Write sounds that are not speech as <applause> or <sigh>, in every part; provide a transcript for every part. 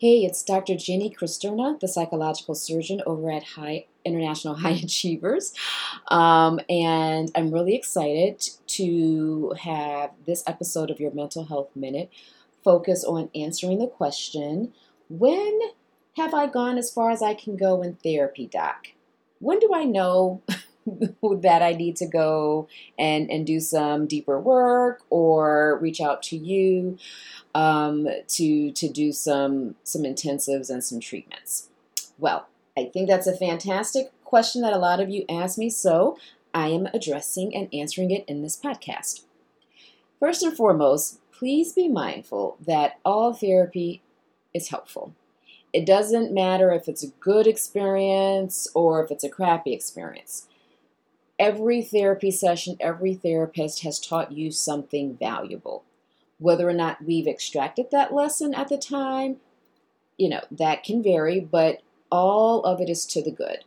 Hey, it's Dr. Jenny Cristerna, the psychological surgeon over at High International <laughs> High Achievers. Um, and I'm really excited to have this episode of your Mental Health Minute focus on answering the question When have I gone as far as I can go in therapy, Doc? When do I know <laughs> that I need to go and, and do some deeper work or reach out to you um, to to do some some intensives and some treatments? Well, I think that's a fantastic question that a lot of you ask me, so I am addressing and answering it in this podcast. First and foremost, please be mindful that all therapy is helpful. It doesn't matter if it's a good experience or if it's a crappy experience every therapy session, every therapist has taught you something valuable. Whether or not we've extracted that lesson at the time, you know, that can vary, but all of it is to the good.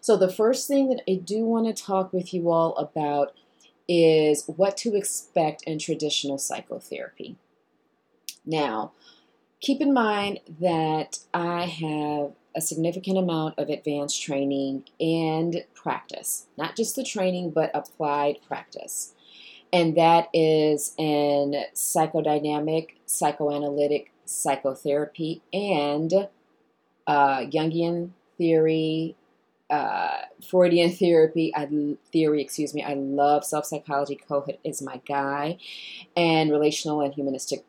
So, the first thing that I do want to talk with you all about is what to expect in traditional psychotherapy. Now, keep in mind that I have a significant amount of advanced training and practice, not just the training, but applied practice. And that is in psychodynamic, psychoanalytic psychotherapy, and uh, Jungian theory, uh, Freudian therapy, I, theory, excuse me. I love self psychology. Kohut is my guy, and relational and humanistic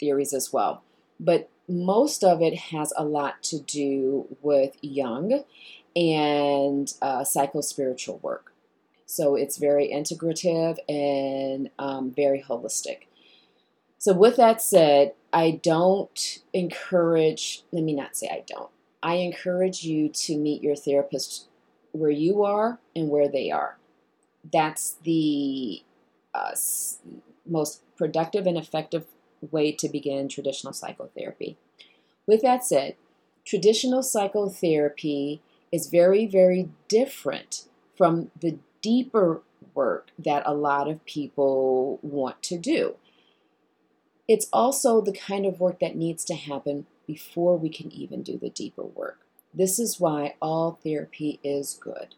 theories as well. But most of it has a lot to do with Jung and uh, psycho-spiritual work. So it's very integrative and um, very holistic. So, with that said, I don't encourage, let me not say I don't, I encourage you to meet your therapist where you are and where they are. That's the uh, most productive and effective way to begin traditional psychotherapy. With that said, traditional psychotherapy is very, very different from the deeper work that a lot of people want to do. It's also the kind of work that needs to happen before we can even do the deeper work. This is why all therapy is good,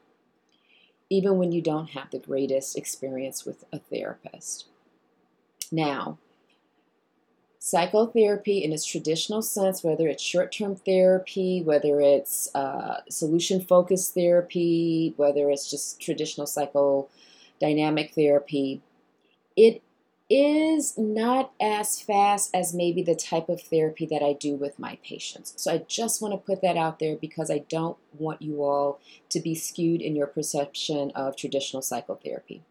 even when you don't have the greatest experience with a therapist. Now, psychotherapy in its traditional sense, whether it's short term therapy, whether it's uh, solution focused therapy, whether it's just traditional psychodynamic therapy, it is not as fast as maybe the type of therapy that I do with my patients. So I just want to put that out there because I don't want you all to be skewed in your perception of traditional psychotherapy.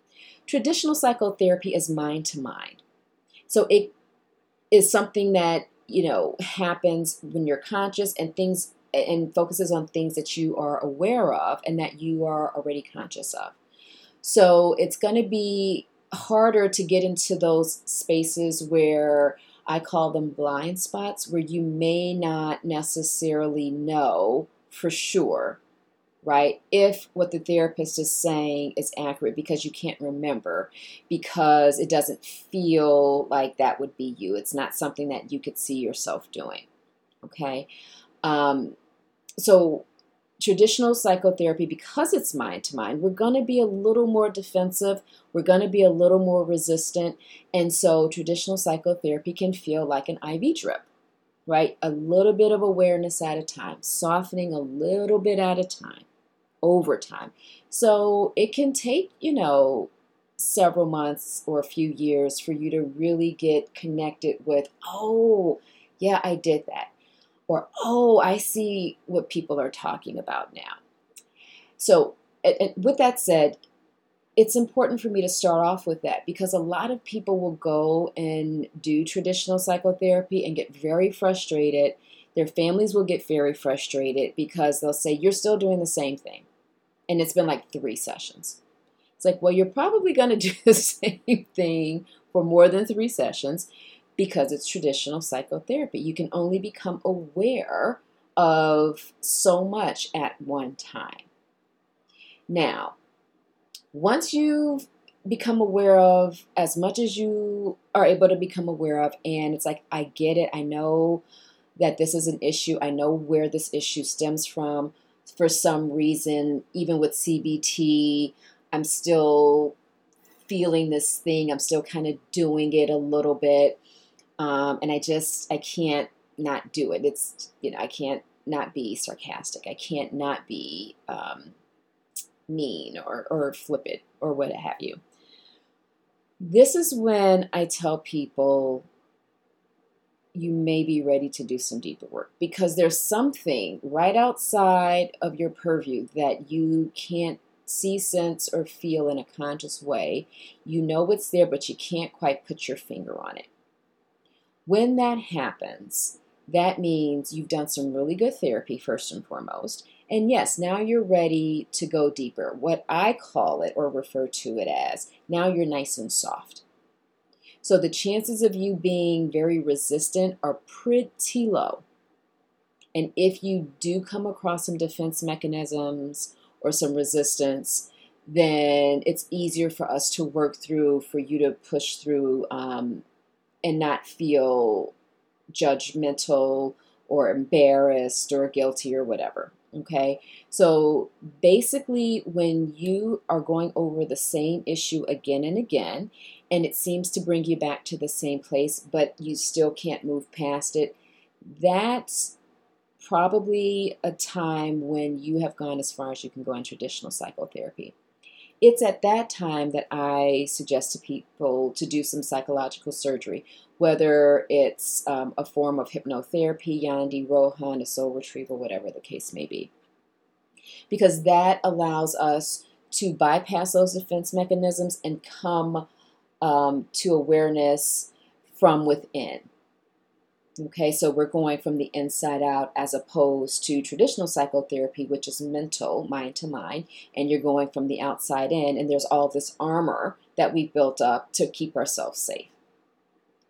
Traditional psychotherapy is mind to mind. So it is something that you know happens when you're conscious and things and focuses on things that you are aware of and that you are already conscious of. So it's going to be harder to get into those spaces where I call them blind spots, where you may not necessarily know for sure right? If what the therapist is saying is accurate because you can't remember, because it doesn't feel like that would be you. It's not something that you could see yourself doing, okay? Um, so, traditional psychotherapy, because it's mind to mind, we're going to be a little more defensive, we're going to be a little more resistant, and so traditional psychotherapy can feel like an IV drip right? A little bit of awareness at a time, softening a little bit at a time over time. So it can take, you know, several months or a few years for you to really get connected with, oh, yeah, I did that. Or, oh, I see what people are talking about now. So, and with that said, it's important for me to start off with that because a lot of people will go and do traditional psychotherapy and get very frustrated. Their families will get very frustrated because they'll say, You're still doing the same thing and it's been like three sessions. It's like, well, you're probably going <laughs> to do the same thing for more than three sessions because it's traditional psychotherapy. You can only become aware of so much at one time. Now, once you've become aware of as much as you are able to become aware of, and it's like, I get it, I know that this is an issue. I know where this issue stems from. For some reason, even with CBT, I'm still feeling this thing. I'm still kind of doing it a little bit. Um, and I just, I can't not do it. It's, you know, I can't not be sarcastic. I can't not be um, mean or, or flip it or what have you. This is when I tell people you may be ready to do some deeper work because there's something right outside of your purview that you can't see, sense, or feel in a conscious way. You know it's there, but you can't quite put your finger on it. When that happens, that means you've done some really good therapy, first and foremost. And yes, now you're ready to go deeper. What I call it or refer to it as, now you're nice and soft. So the chances of you being very resistant are pretty low. And if you do come across some defense mechanisms or some resistance, then it's easier for us to work through, for you to push through um, and not feel judgmental or embarrassed or guilty or whatever. Okay, so basically, when you are going over the same issue again and again, and it seems to bring you back to the same place, but you still can't move past it, that's probably a time when you have gone as far as you can go in traditional psychotherapy. It's at that time that I suggest to people to do some psychological surgery, whether it's um, a form of hypnotherapy, Yandy, Rohan, a soul retrieval, whatever the case may be. Because that allows us to bypass those defense mechanisms and come um, to awareness from within. Okay, so we're going from the inside out as opposed to traditional psychotherapy, which is mental, mind to mind, and you're going from the outside in, and there's all this armor that we've built up to keep ourselves safe.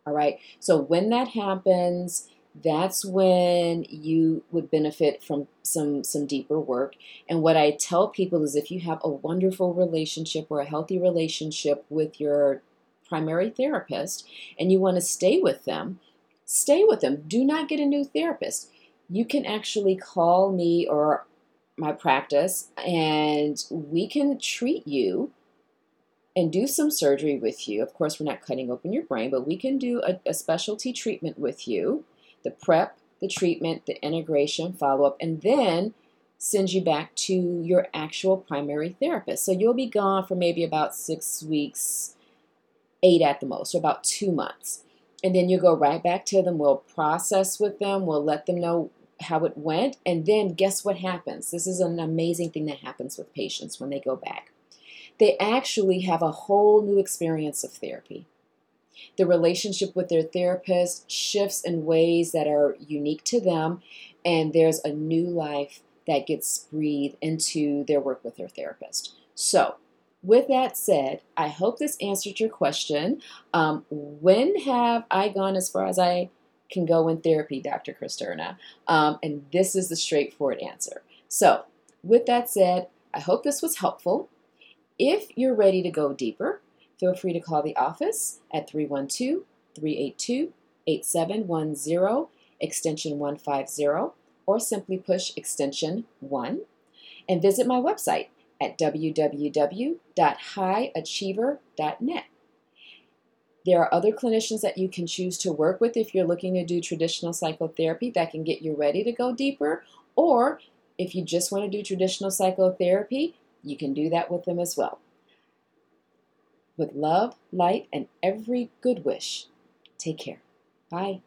All right, so when that happens, that's when you would benefit from some some deeper work and what i tell people is if you have a wonderful relationship or a healthy relationship with your primary therapist and you want to stay with them stay with them. Do not get a new therapist. You can actually call me or my practice and we can treat you and do some surgery with you. Of course, we're not cutting open your brain, but we can do a, a specialty treatment with you the prep, the treatment, the integration, follow up, and then send you back to your actual primary therapist. So you'll be gone for maybe about six weeks, eight at the most, or about two months and then you go right back to them. We'll process with them. We'll let them know how it went. And then guess what happens? This is an amazing thing that happens with patients when they go back. They actually have a whole new experience of therapy. The relationship with their therapist shifts in ways that are unique to them, and there's a new life that gets breathed into their work with their therapist. So, with that said, I hope this answered your question. Um, when have I gone as far as I can go in therapy, Dr. Christerna? Um, and this is the straightforward answer. So, with that said, I hope this was helpful. If you're ready to go deeper, feel free to call the office at 312 382 8710, extension 150, or simply push extension 1, and visit my website at www.highachiever.net. There are other clinicians that you can choose to work with if you're looking to do traditional psychotherapy that can get you ready to go deeper, or if you just want to do traditional psychotherapy, you can do that with them as well. With love, light, and every good wish, take care. Bye.